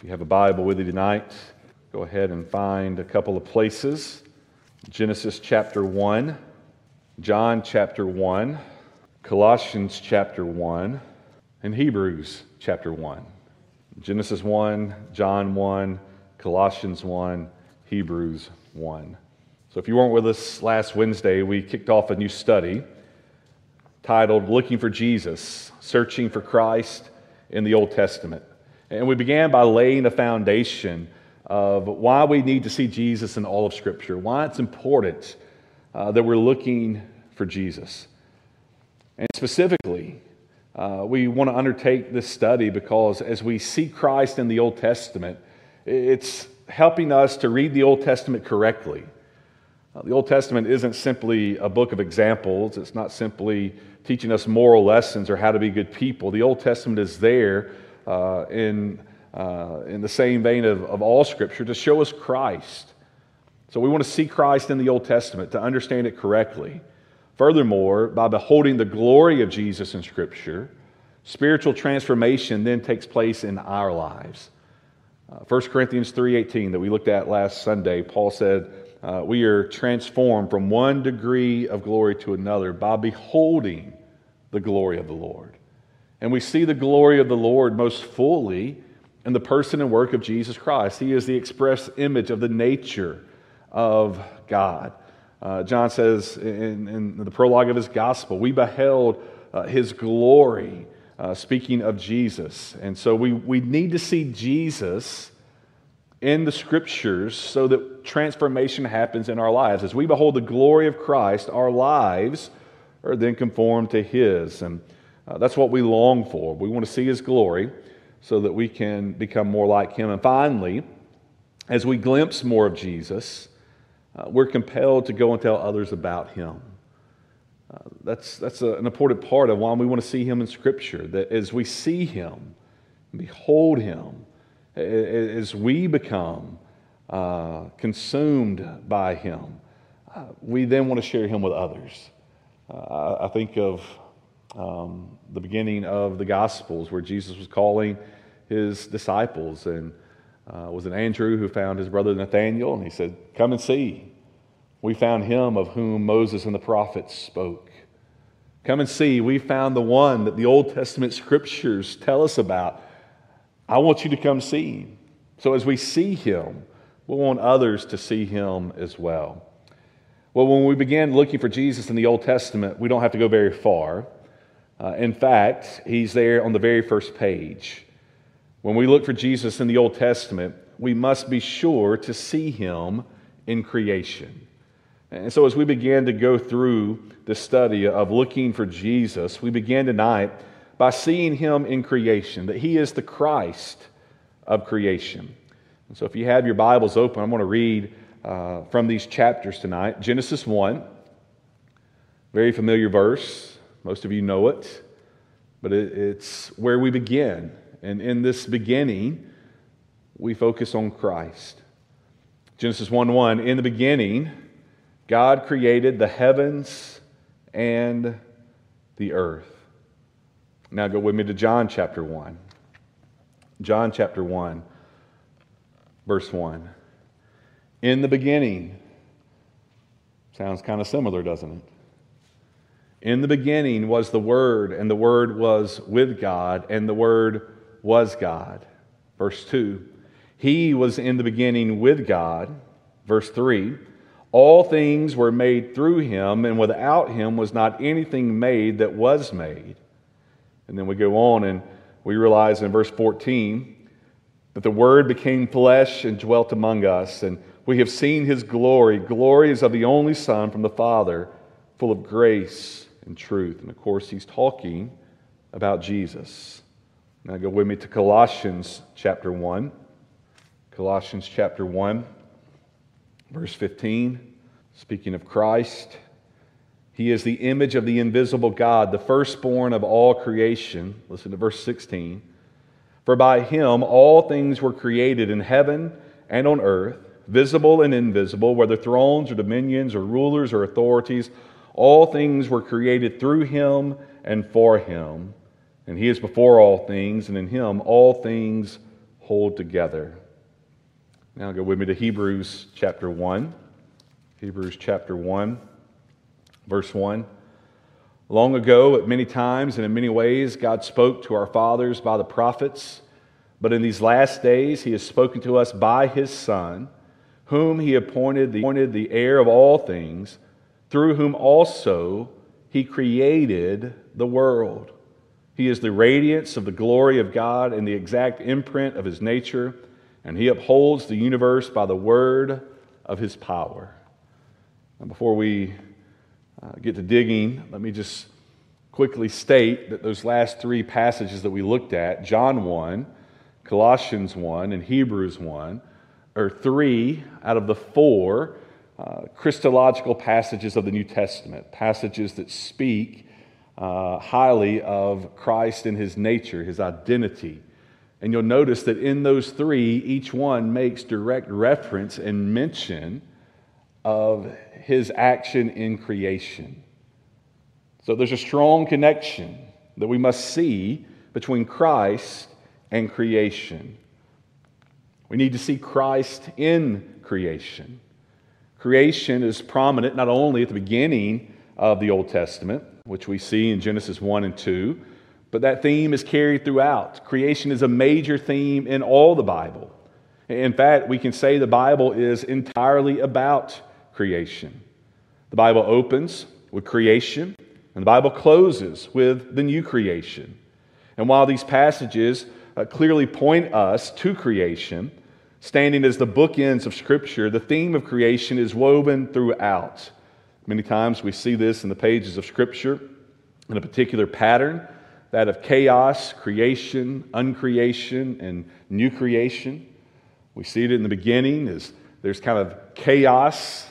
If you have a Bible with you tonight, go ahead and find a couple of places Genesis chapter 1, John chapter 1, Colossians chapter 1, and Hebrews chapter 1. Genesis 1, John 1, Colossians 1, Hebrews 1. So if you weren't with us last Wednesday, we kicked off a new study titled Looking for Jesus, Searching for Christ in the Old Testament. And we began by laying the foundation of why we need to see Jesus in all of Scripture, why it's important uh, that we're looking for Jesus. And specifically, uh, we want to undertake this study because as we see Christ in the Old Testament, it's helping us to read the Old Testament correctly. Uh, the Old Testament isn't simply a book of examples, it's not simply teaching us moral lessons or how to be good people. The Old Testament is there uh, in, uh, in the same vein of, of all Scripture to show us Christ. So we want to see Christ in the Old Testament to understand it correctly. Furthermore, by beholding the glory of Jesus in Scripture, spiritual transformation then takes place in our lives. Uh, 1 Corinthians 3.18 that we looked at last Sunday, Paul said, uh, we are transformed from one degree of glory to another by beholding the glory of the Lord. And we see the glory of the Lord most fully in the person and work of Jesus Christ. He is the express image of the nature of God. Uh, John says in, in, the prologue of his gospel, we beheld uh, his glory, uh, speaking of Jesus. And so we, we need to see Jesus in the scriptures so that transformation happens in our lives. As we behold the glory of Christ, our lives are then conformed to his. And uh, that's what we long for. We want to see His glory so that we can become more like Him. And finally, as we glimpse more of Jesus, uh, we're compelled to go and tell others about Him. Uh, that's that's a, an important part of why we want to see Him in Scripture. That as we see Him, behold Him, as we become uh, consumed by Him, uh, we then want to share Him with others. Uh, I think of um, the beginning of the Gospels where Jesus was calling his disciples. And uh, was it Andrew who found his brother Nathaniel? And he said, Come and see. We found him of whom Moses and the prophets spoke. Come and see. We found the one that the Old Testament scriptures tell us about. I want you to come see. So as we see him, we want others to see him as well. Well, when we begin looking for Jesus in the Old Testament, we don't have to go very far. Uh, in fact, he's there on the very first page. When we look for Jesus in the Old Testament, we must be sure to see him in creation. And so, as we began to go through the study of looking for Jesus, we began tonight by seeing him in creation, that he is the Christ of creation. And so, if you have your Bibles open, I'm going to read uh, from these chapters tonight Genesis 1, very familiar verse. Most of you know it, but it, it's where we begin. And in this beginning, we focus on Christ. Genesis 1 1 In the beginning, God created the heavens and the earth. Now go with me to John chapter 1. John chapter 1, verse 1. In the beginning. Sounds kind of similar, doesn't it? In the beginning was the Word, and the Word was with God, and the Word was God. Verse 2. He was in the beginning with God. Verse 3. All things were made through him, and without him was not anything made that was made. And then we go on and we realize in verse 14 that the Word became flesh and dwelt among us, and we have seen his glory. Glory is of the only Son from the Father, full of grace and truth. And of course, he's talking about Jesus. Now go with me to Colossians chapter 1. Colossians chapter 1, verse 15. Speaking of Christ, he is the image of the invisible God, the firstborn of all creation. Listen to verse 16. For by him all things were created in heaven and on earth, visible and invisible, whether thrones or dominions or rulers or authorities. All things were created through him and for him. And he is before all things, and in him all things hold together. Now go with me to Hebrews chapter 1. Hebrews chapter 1, verse 1. Long ago, at many times and in many ways, God spoke to our fathers by the prophets, but in these last days, He has spoken to us by His Son, whom He appointed the, appointed the heir of all things, through whom also He created the world. He is the radiance of the glory of God and the exact imprint of His nature, and He upholds the universe by the word of His power. Now, before we uh, get to digging, let me just quickly state that those last three passages that we looked at John 1, Colossians 1, and Hebrews 1 are three out of the four uh, Christological passages of the New Testament, passages that speak uh, highly of Christ and his nature, his identity. And you'll notice that in those three, each one makes direct reference and mention of his action in creation. So there's a strong connection that we must see between Christ and creation. We need to see Christ in creation. Creation is prominent not only at the beginning of the Old Testament, which we see in Genesis 1 and 2, but that theme is carried throughout. Creation is a major theme in all the Bible. In fact, we can say the Bible is entirely about creation. The Bible opens with creation, and the Bible closes with the new creation. And while these passages uh, clearly point us to creation, standing as the bookends of Scripture, the theme of creation is woven throughout. Many times we see this in the pages of Scripture in a particular pattern that of chaos, creation, uncreation, and new creation. We see it in the beginning as there's kind of chaos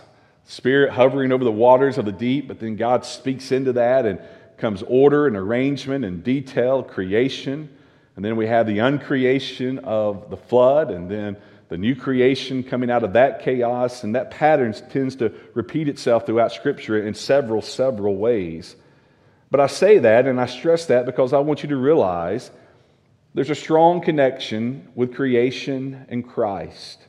Spirit hovering over the waters of the deep, but then God speaks into that and comes order and arrangement and detail, creation. And then we have the uncreation of the flood, and then the new creation coming out of that chaos. And that pattern tends to repeat itself throughout Scripture in several, several ways. But I say that and I stress that because I want you to realize there's a strong connection with creation and Christ.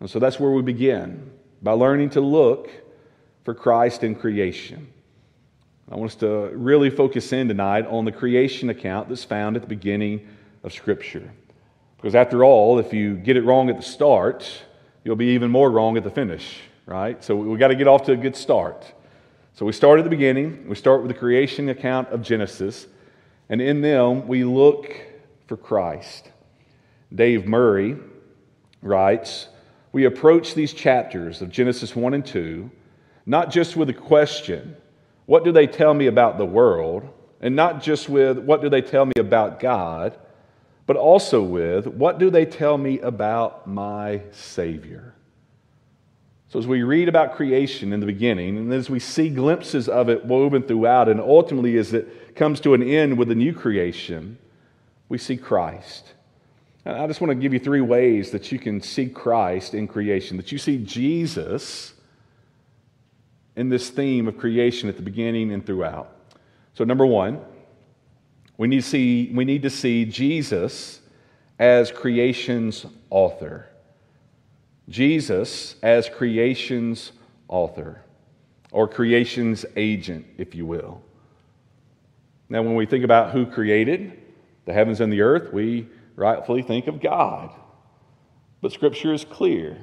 And so that's where we begin by learning to look for Christ in creation. I want us to really focus in tonight on the creation account that's found at the beginning of Scripture. Because after all, if you get it wrong at the start, you'll be even more wrong at the finish, right? So we got to get off to a good start. So we start at the beginning, we start with the creation account of Genesis, and in them we look for Christ. Dave Murray writes, we approach these chapters of Genesis 1 and 2 not just with a question, what do they tell me about the world? And not just with, what do they tell me about God? But also with, what do they tell me about my Savior? So, as we read about creation in the beginning, and as we see glimpses of it woven throughout, and ultimately as it comes to an end with the new creation, we see Christ. I just want to give you three ways that you can see Christ in creation, that you see Jesus in this theme of creation at the beginning and throughout. So, number one, we need to see, we need to see Jesus as creation's author. Jesus as creation's author, or creation's agent, if you will. Now, when we think about who created the heavens and the earth, we rightfully think of God. But Scripture is clear.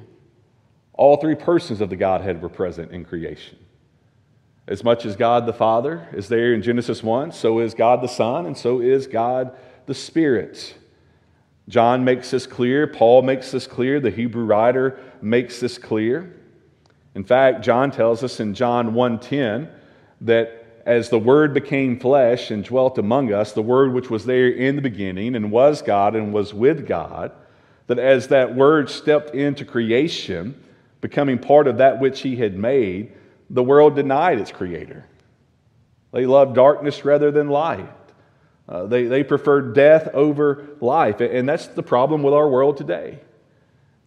All three persons of the Godhead were present in creation. As much as God the Father is there in Genesis 1, so is God the Son, and so is God the Spirit. John makes this clear, Paul makes this clear, the Hebrew writer makes this clear. In fact, John tells us in John 1:10 that as the Word became flesh and dwelt among us, the Word which was there in the beginning and was God and was with God, that as that Word stepped into creation, becoming part of that which He had made, the world denied its Creator. They loved darkness rather than light. Uh, they, they preferred death over life. And that's the problem with our world today.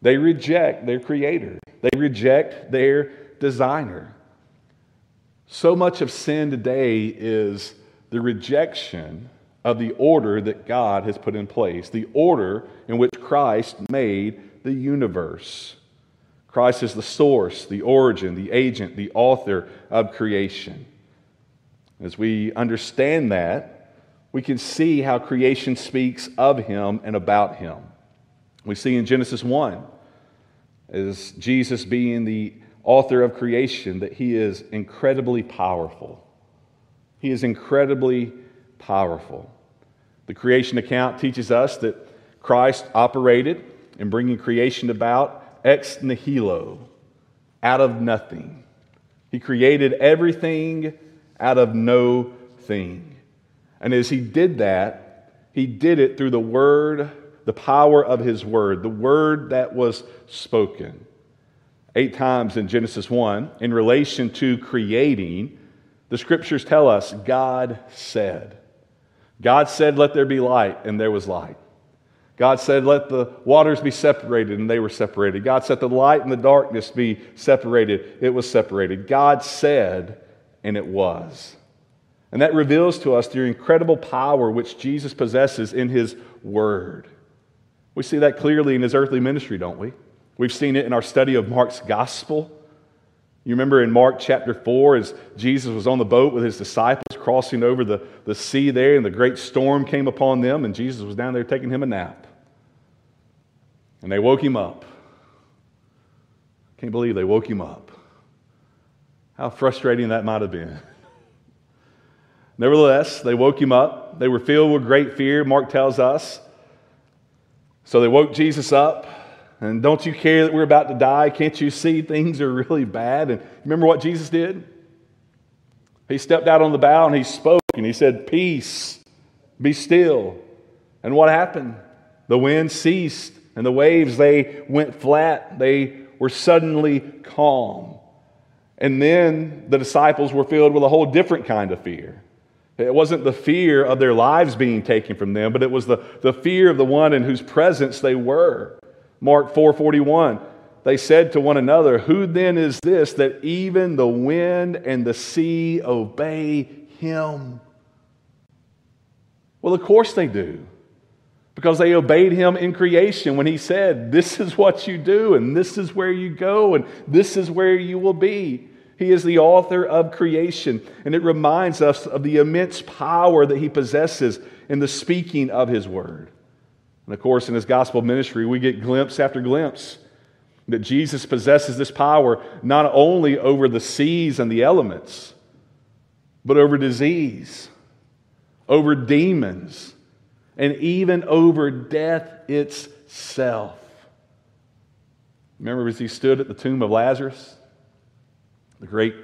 They reject their Creator, they reject their designer. So much of sin today is the rejection of the order that God has put in place, the order in which Christ made the universe. Christ is the source, the origin, the agent, the author of creation. As we understand that, we can see how creation speaks of him and about him. We see in Genesis 1, as Jesus being the author of creation, that he is incredibly powerful. He is incredibly powerful. The creation account teaches us that Christ operated in bringing creation about ex nihilo, out of nothing. He created everything out of no thing. And as he did that, he did it through the word, the power of his word, the word that was spoken. Eight times in Genesis 1, in relation to creating, the scriptures tell us God said. God said, Let there be light, and there was light. God said, Let the waters be separated, and they were separated. God said, The light and the darkness be separated. It was separated. God said, and it was. And that reveals to us the incredible power which Jesus possesses in his word. We see that clearly in his earthly ministry, don't we? We've seen it in our study of Mark's gospel. You remember in Mark chapter 4, as Jesus was on the boat with his disciples crossing over the, the sea there, and the great storm came upon them, and Jesus was down there taking him a nap. And they woke him up. Can't believe they woke him up. How frustrating that might have been. Nevertheless, they woke him up. They were filled with great fear, Mark tells us. So they woke Jesus up. And don't you care that we're about to die? Can't you see things are really bad? And remember what Jesus did? He stepped out on the bow and he spoke and he said, Peace, be still. And what happened? The wind ceased and the waves, they went flat. They were suddenly calm. And then the disciples were filled with a whole different kind of fear. It wasn't the fear of their lives being taken from them, but it was the, the fear of the one in whose presence they were. Mark 4:41 They said to one another, "Who then is this that even the wind and the sea obey him?" Well, of course they do. Because they obeyed him in creation when he said, This is what you do, and this is where you go, and this is where you will be. He is the author of creation, and it reminds us of the immense power that he possesses in the speaking of his word. And of course, in his gospel ministry, we get glimpse after glimpse that Jesus possesses this power not only over the seas and the elements, but over disease, over demons, and even over death itself. Remember as he stood at the tomb of Lazarus? The great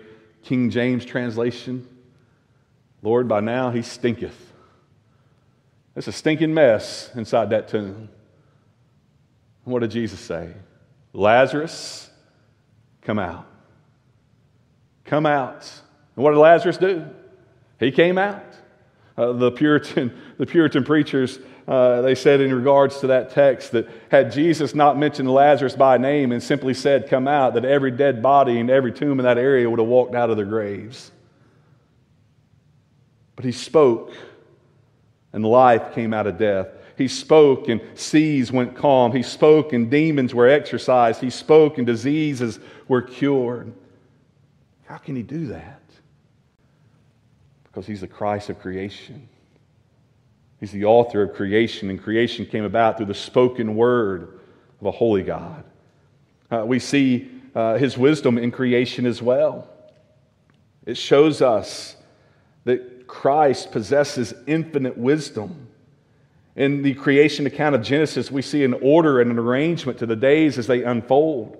King James translation Lord, by now he stinketh. It's a stinking mess inside that tomb. What did Jesus say? Lazarus, come out. Come out. And what did Lazarus do? He came out. Uh, the, Puritan, the Puritan preachers, uh, they said in regards to that text that had Jesus not mentioned Lazarus by name and simply said, Come out, that every dead body in every tomb in that area would have walked out of their graves. But he spoke and life came out of death. He spoke, and seas went calm. He spoke, and demons were exorcised. He spoke, and diseases were cured. How can he do that? Because he's the Christ of creation. He's the author of creation, and creation came about through the spoken word of a holy God. Uh, we see uh, his wisdom in creation as well. It shows us that Christ possesses infinite wisdom. In the creation account of Genesis, we see an order and an arrangement to the days as they unfold.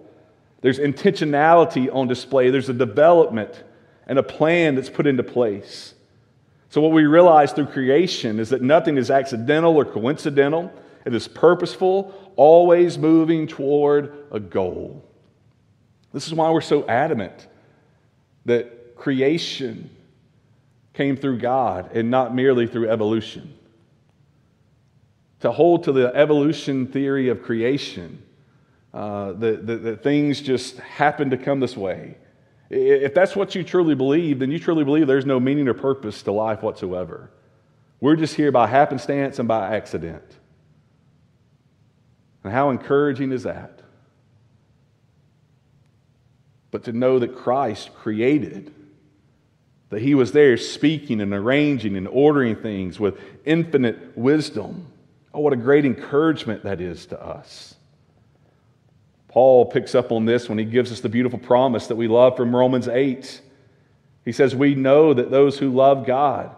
There's intentionality on display, there's a development and a plan that's put into place. So, what we realize through creation is that nothing is accidental or coincidental, it is purposeful, always moving toward a goal. This is why we're so adamant that creation came through God and not merely through evolution. To hold to the evolution theory of creation, uh, that, that, that things just happen to come this way. If that's what you truly believe, then you truly believe there's no meaning or purpose to life whatsoever. We're just here by happenstance and by accident. And how encouraging is that? But to know that Christ created, that He was there speaking and arranging and ordering things with infinite wisdom. Oh, what a great encouragement that is to us. Paul picks up on this when he gives us the beautiful promise that we love from Romans 8. He says, We know that those who love God,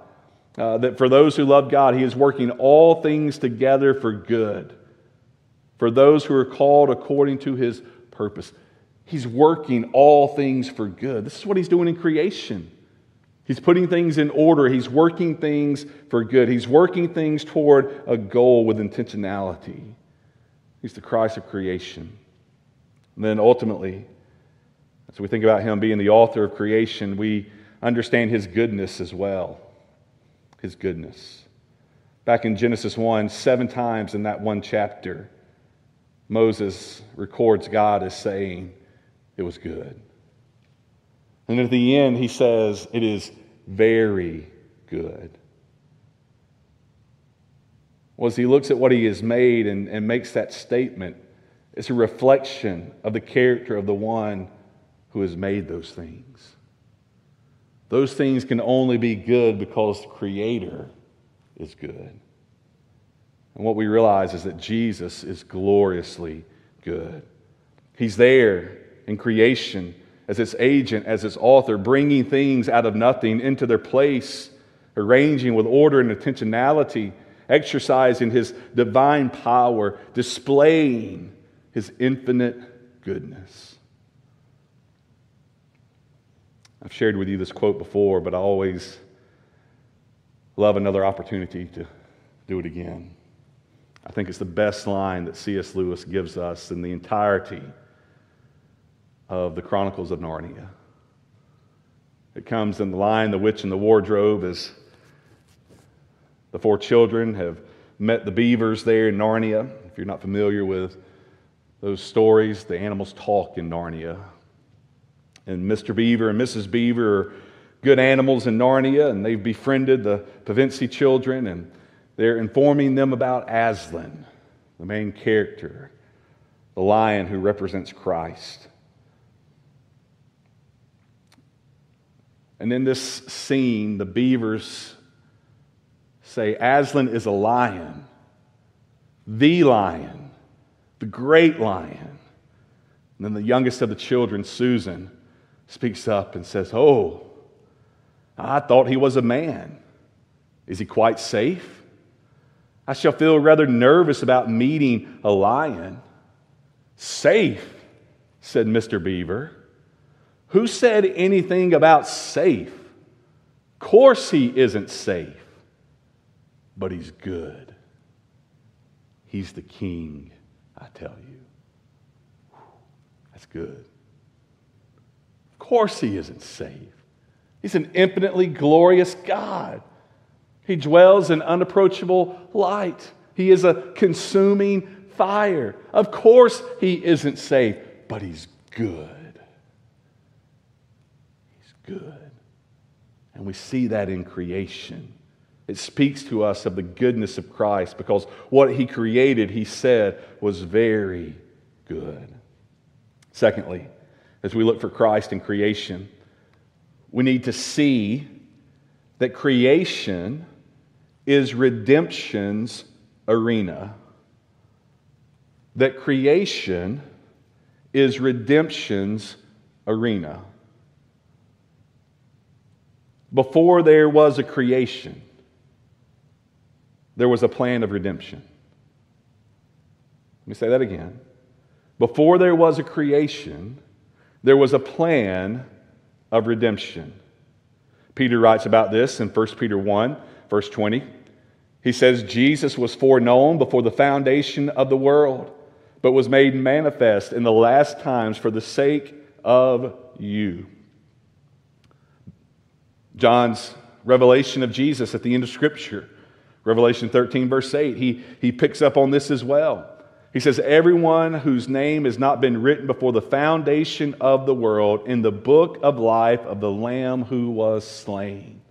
uh, that for those who love God, He is working all things together for good. For those who are called according to His purpose. He's working all things for good. This is what He's doing in creation. He's putting things in order. He's working things for good. He's working things toward a goal with intentionality. He's the Christ of creation. And then ultimately, as we think about him being the author of creation, we understand his goodness as well. His goodness. Back in Genesis 1, seven times in that one chapter, Moses records God as saying, It was good. And at the end, he says, It is very good. Well, as he looks at what he has made and, and makes that statement, it's a reflection of the character of the one who has made those things. Those things can only be good because the Creator is good. And what we realize is that Jesus is gloriously good. He's there in creation as its agent, as its author, bringing things out of nothing into their place, arranging with order and intentionality, exercising his divine power, displaying his infinite goodness. I've shared with you this quote before, but I always love another opportunity to do it again. I think it's the best line that C.S. Lewis gives us in the entirety of the Chronicles of Narnia. It comes in the Lion, The Witch and the Wardrobe, as the four children have met the beavers there in Narnia. If you're not familiar with those stories, the animals talk in Narnia. And Mr. Beaver and Mrs. Beaver are good animals in Narnia, and they've befriended the Pevensie children, and they're informing them about Aslan, the main character, the lion who represents Christ. And in this scene, the beavers say, Aslan is a lion, the lion, the great lion. And then the youngest of the children, Susan, speaks up and says, Oh, I thought he was a man. Is he quite safe? I shall feel rather nervous about meeting a lion. Safe, said Mr. Beaver. Who said anything about safe? Of course, he isn't safe, but he's good. He's the king, I tell you. That's good. Of course, he isn't safe. He's an infinitely glorious God. He dwells in unapproachable light. He is a consuming fire. Of course, he isn't safe, but he's good good. And we see that in creation. It speaks to us of the goodness of Christ because what he created, he said, was very good. Secondly, as we look for Christ in creation, we need to see that creation is redemption's arena. That creation is redemption's arena before there was a creation, there was a plan of redemption. Let me say that again. Before there was a creation, there was a plan of redemption. Peter writes about this in 1 Peter 1, verse 20. He says, Jesus was foreknown before the foundation of the world, but was made manifest in the last times for the sake of you John's revelation of Jesus at the end of Scripture, Revelation 13, verse 8, he, he picks up on this as well. He says, Everyone whose name has not been written before the foundation of the world in the book of life of the Lamb who was slain.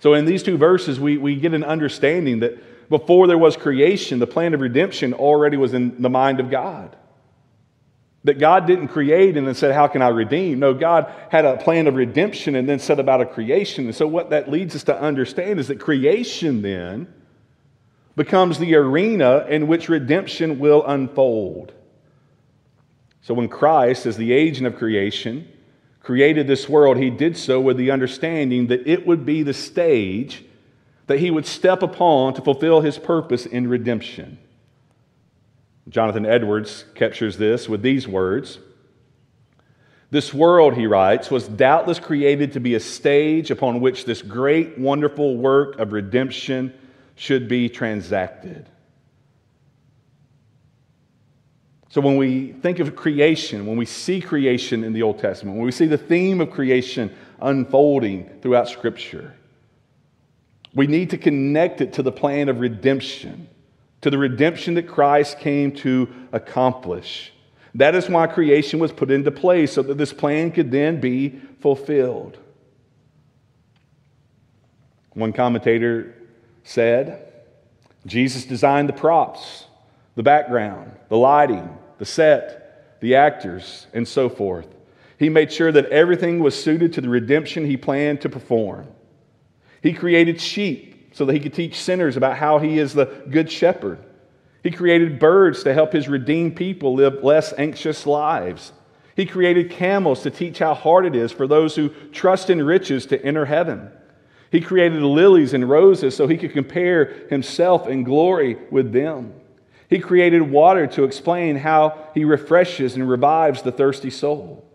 So, in these two verses, we, we get an understanding that before there was creation, the plan of redemption already was in the mind of God. That God didn't create and then said, How can I redeem? No, God had a plan of redemption and then set about a creation. And so, what that leads us to understand is that creation then becomes the arena in which redemption will unfold. So, when Christ, as the agent of creation, created this world, he did so with the understanding that it would be the stage that he would step upon to fulfill his purpose in redemption. Jonathan Edwards captures this with these words This world, he writes, was doubtless created to be a stage upon which this great, wonderful work of redemption should be transacted. So, when we think of creation, when we see creation in the Old Testament, when we see the theme of creation unfolding throughout Scripture, we need to connect it to the plan of redemption to the redemption that Christ came to accomplish. That is why creation was put into place, so that this plan could then be fulfilled. One commentator said Jesus designed the props, the background, the lighting, the set, the actors, and so forth. He made sure that everything was suited to the redemption he planned to perform. He created sheep so that he could teach sinners about how he is the good shepherd. He created birds to help his redeemed people live less anxious lives. He created camels to teach how hard it is for those who trust in riches to enter heaven. He created lilies and roses so he could compare himself in glory with them. He created water to explain how he refreshes and revives the thirsty soul.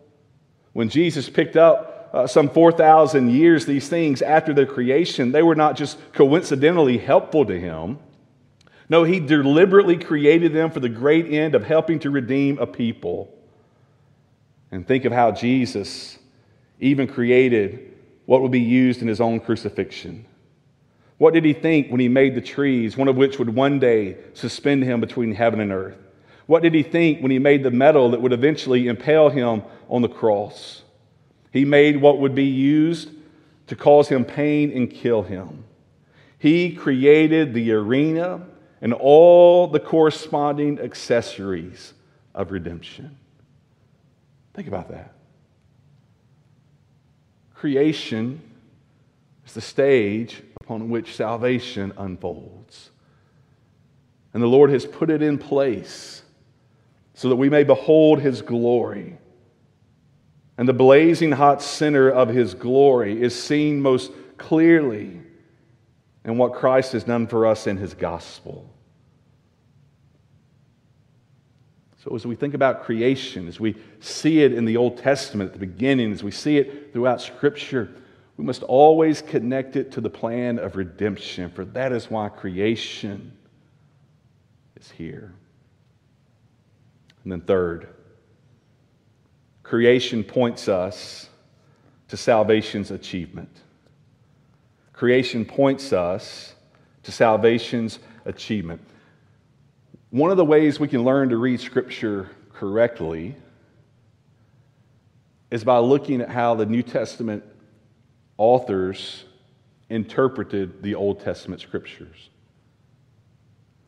When Jesus picked up uh, some 4,000 years, these things after their creation, they were not just coincidentally helpful to him. No, he deliberately created them for the great end of helping to redeem a people. And think of how Jesus even created what would be used in his own crucifixion. What did he think when he made the trees, one of which would one day suspend him between heaven and earth? What did he think when he made the metal that would eventually impale him on the cross? He made what would be used to cause him pain and kill him. He created the arena and all the corresponding accessories of redemption. Think about that. Creation is the stage upon which salvation unfolds. And the Lord has put it in place so that we may behold his glory and the blazing hot center of his glory is seen most clearly in what Christ has done for us in his gospel. So, as we think about creation, as we see it in the Old Testament at the beginning, as we see it throughout Scripture, we must always connect it to the plan of redemption, for that is why creation is here. And then, third, Creation points us to salvation's achievement. Creation points us to salvation's achievement. One of the ways we can learn to read Scripture correctly is by looking at how the New Testament authors interpreted the Old Testament Scriptures.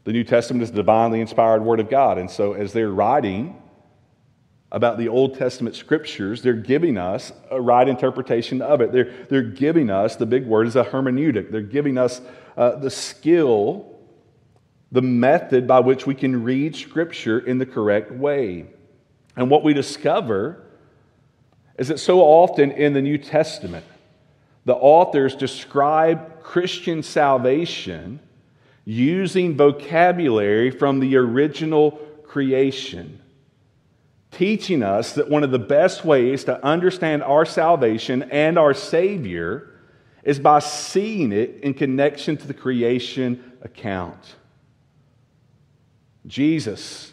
The New Testament is the divinely inspired Word of God, and so as they're writing, about the Old Testament scriptures, they're giving us a right interpretation of it. They're, they're giving us, the big word is a hermeneutic. They're giving us uh, the skill, the method by which we can read scripture in the correct way. And what we discover is that so often in the New Testament, the authors describe Christian salvation using vocabulary from the original creation teaching us that one of the best ways to understand our salvation and our Savior is by seeing it in connection to the creation account. Jesus,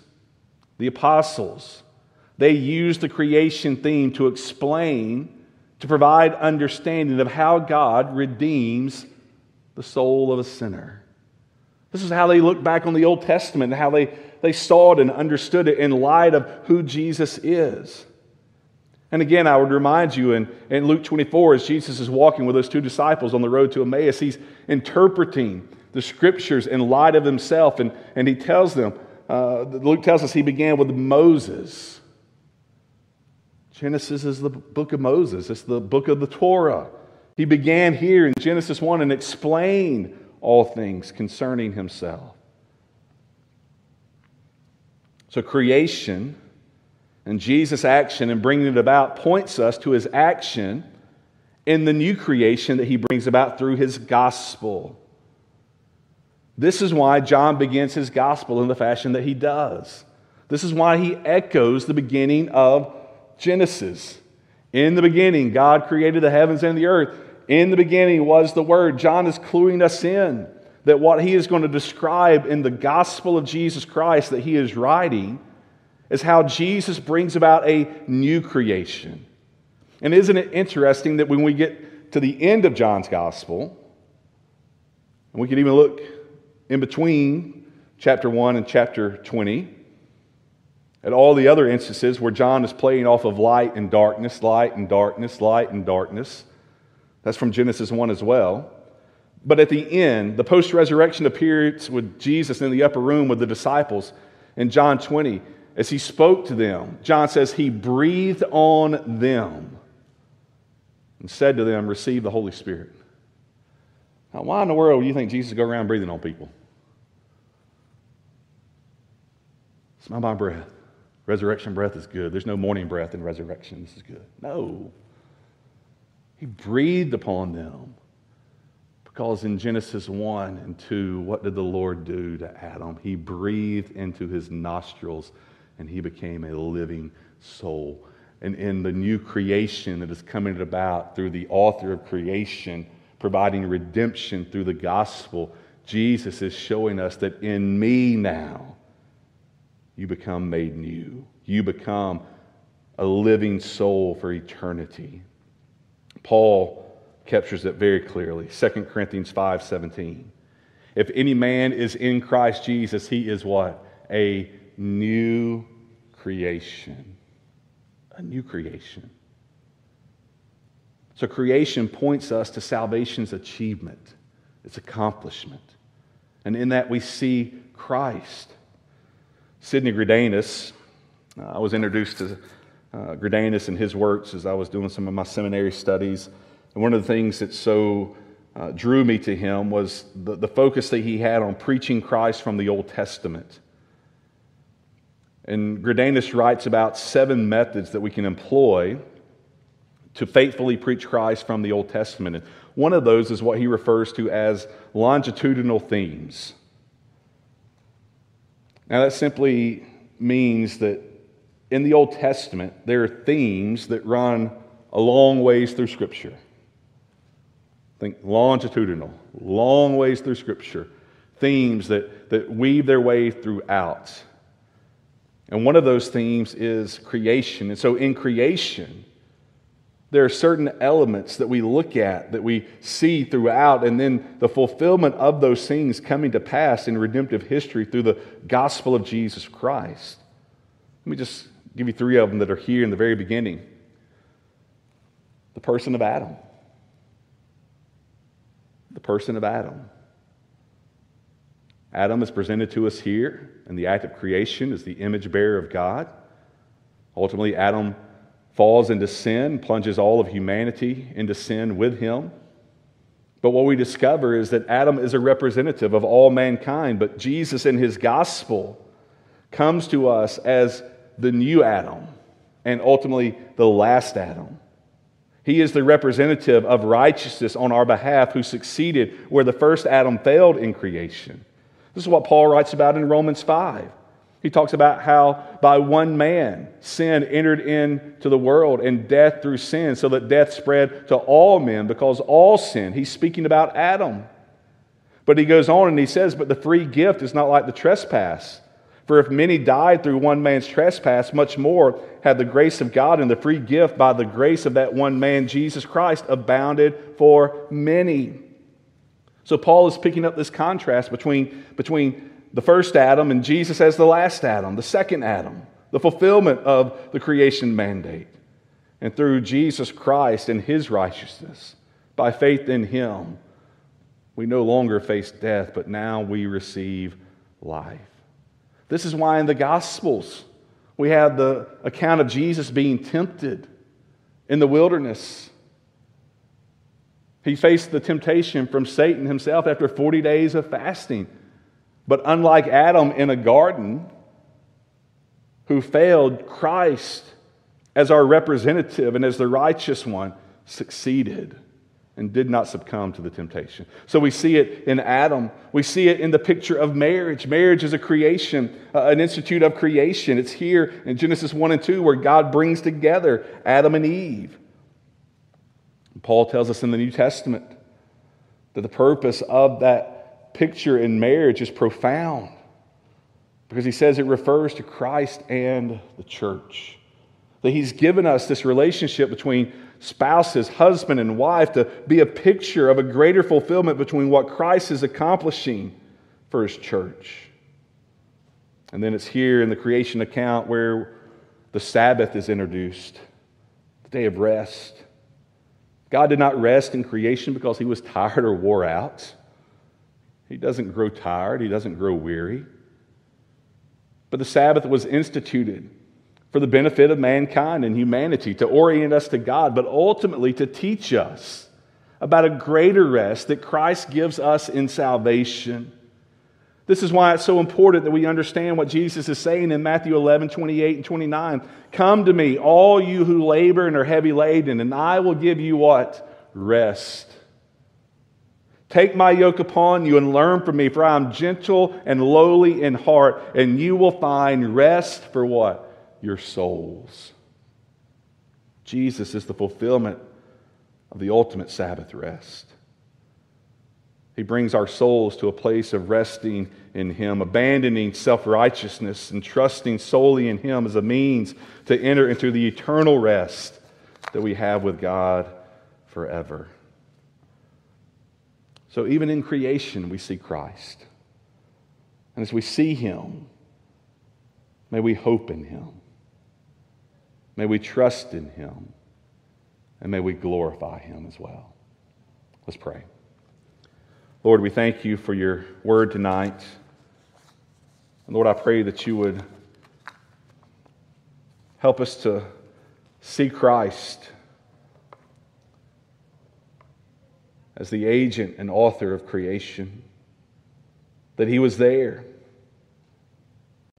the apostles, they used the creation theme to explain, to provide understanding of how God redeems the soul of a sinner. This is how they look back on the Old Testament and how they they saw it and understood it in light of who Jesus is. And again, I would remind you in, in Luke 24, as Jesus is walking with those two disciples on the road to Emmaus, he's interpreting the scriptures in light of himself. And, and he tells them, uh, Luke tells us he began with Moses. Genesis is the book of Moses, it's the book of the Torah. He began here in Genesis 1 and explained all things concerning himself. So, creation and Jesus' action in bringing it about points us to his action in the new creation that he brings about through his gospel. This is why John begins his gospel in the fashion that he does. This is why he echoes the beginning of Genesis. In the beginning, God created the heavens and the earth. In the beginning was the Word. John is cluing us in that what he is going to describe in the gospel of Jesus Christ that he is writing is how Jesus brings about a new creation. And isn't it interesting that when we get to the end of John's gospel, and we can even look in between chapter 1 and chapter 20, at all the other instances where John is playing off of light and darkness, light and darkness, light and darkness. That's from Genesis 1 as well. But at the end, the post resurrection appearance with Jesus in the upper room with the disciples in John 20, as he spoke to them, John says he breathed on them and said to them, Receive the Holy Spirit. Now, why in the world do you think Jesus go around breathing on people? Smell my breath. Resurrection breath is good. There's no morning breath in resurrection. This is good. No. He breathed upon them. Because in Genesis 1 and 2, what did the Lord do to Adam? He breathed into his nostrils and he became a living soul. And in the new creation that is coming about through the author of creation, providing redemption through the gospel, Jesus is showing us that in me now, you become made new. You become a living soul for eternity. Paul captures it very clearly. 2 Corinthians 5 17. If any man is in Christ Jesus, he is what? A new creation. A new creation. So, creation points us to salvation's achievement, its accomplishment. And in that, we see Christ. Sidney Greidanus, uh, I was introduced to uh, and his works as I was doing some of my seminary studies. And one of the things that so uh, drew me to him was the, the focus that he had on preaching Christ from the Old Testament. And Greidanus writes about seven methods that we can employ to faithfully preach Christ from the Old Testament. And one of those is what he refers to as longitudinal themes. Now, that simply means that in the Old Testament, there are themes that run a long ways through Scripture. Think longitudinal, long ways through Scripture. Themes that, that weave their way throughout. And one of those themes is creation. And so in creation, there are certain elements that we look at, that we see throughout, and then the fulfillment of those things coming to pass in redemptive history through the gospel of Jesus Christ. Let me just give you three of them that are here in the very beginning the person of Adam. The person of Adam. Adam is presented to us here in the act of creation as the image bearer of God. Ultimately, Adam falls into sin, plunges all of humanity into sin with him. But what we discover is that Adam is a representative of all mankind, but Jesus in his gospel comes to us as the new Adam and ultimately the last Adam. He is the representative of righteousness on our behalf who succeeded where the first Adam failed in creation. This is what Paul writes about in Romans 5. He talks about how by one man sin entered into the world and death through sin, so that death spread to all men because all sin. He's speaking about Adam. But he goes on and he says, But the free gift is not like the trespass. For if many died through one man's trespass, much more had the grace of God and the free gift by the grace of that one man, Jesus Christ, abounded for many. So Paul is picking up this contrast between, between the first Adam and Jesus as the last Adam, the second Adam, the fulfillment of the creation mandate. And through Jesus Christ and his righteousness, by faith in him, we no longer face death, but now we receive life. This is why in the Gospels we have the account of Jesus being tempted in the wilderness. He faced the temptation from Satan himself after 40 days of fasting. But unlike Adam in a garden, who failed, Christ, as our representative and as the righteous one, succeeded and did not succumb to the temptation. So we see it in Adam. We see it in the picture of marriage. Marriage is a creation, uh, an institute of creation. It's here in Genesis 1 and 2 where God brings together Adam and Eve. Paul tells us in the New Testament that the purpose of that picture in marriage is profound because he says it refers to Christ and the church. That he's given us this relationship between spouses, husband and wife, to be a picture of a greater fulfillment between what Christ is accomplishing for his church. And then it's here in the creation account where the Sabbath is introduced, the day of rest. God did not rest in creation because he was tired or wore out. He doesn't grow tired, he doesn't grow weary. But the Sabbath was instituted for the benefit of mankind and humanity, to orient us to God, but ultimately to teach us about a greater rest that Christ gives us in salvation. This is why it's so important that we understand what Jesus is saying in Matthew 11, 28 and 29. Come to me, all you who labor and are heavy laden, and I will give you what? Rest. Take my yoke upon you and learn from me, for I am gentle and lowly in heart, and you will find rest for what? Your souls. Jesus is the fulfillment of the ultimate Sabbath rest. He brings our souls to a place of resting in Him, abandoning self righteousness and trusting solely in Him as a means to enter into the eternal rest that we have with God forever. So, even in creation, we see Christ. And as we see Him, may we hope in Him. May we trust in him and may we glorify him as well. Let's pray. Lord, we thank you for your word tonight. And Lord, I pray that you would help us to see Christ as the agent and author of creation, that he was there,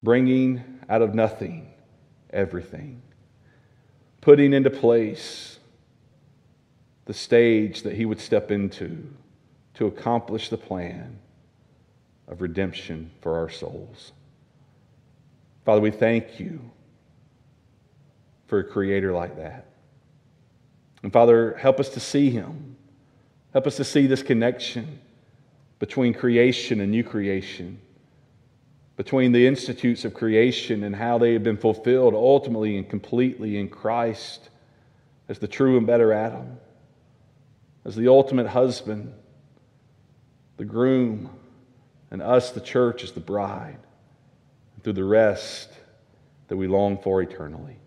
bringing out of nothing everything putting into place the stage that he would step into to accomplish the plan of redemption for our souls. Father, we thank you for a creator like that. And Father, help us to see him. Help us to see this connection between creation and new creation between the institutes of creation and how they have been fulfilled ultimately and completely in Christ as the true and better Adam, as the ultimate husband, the groom, and us, the church, as the bride, and through the rest that we long for eternally.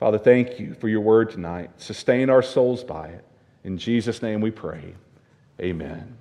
Father, thank you for your word tonight. Sustain our souls by it. In Jesus' name we pray. Amen.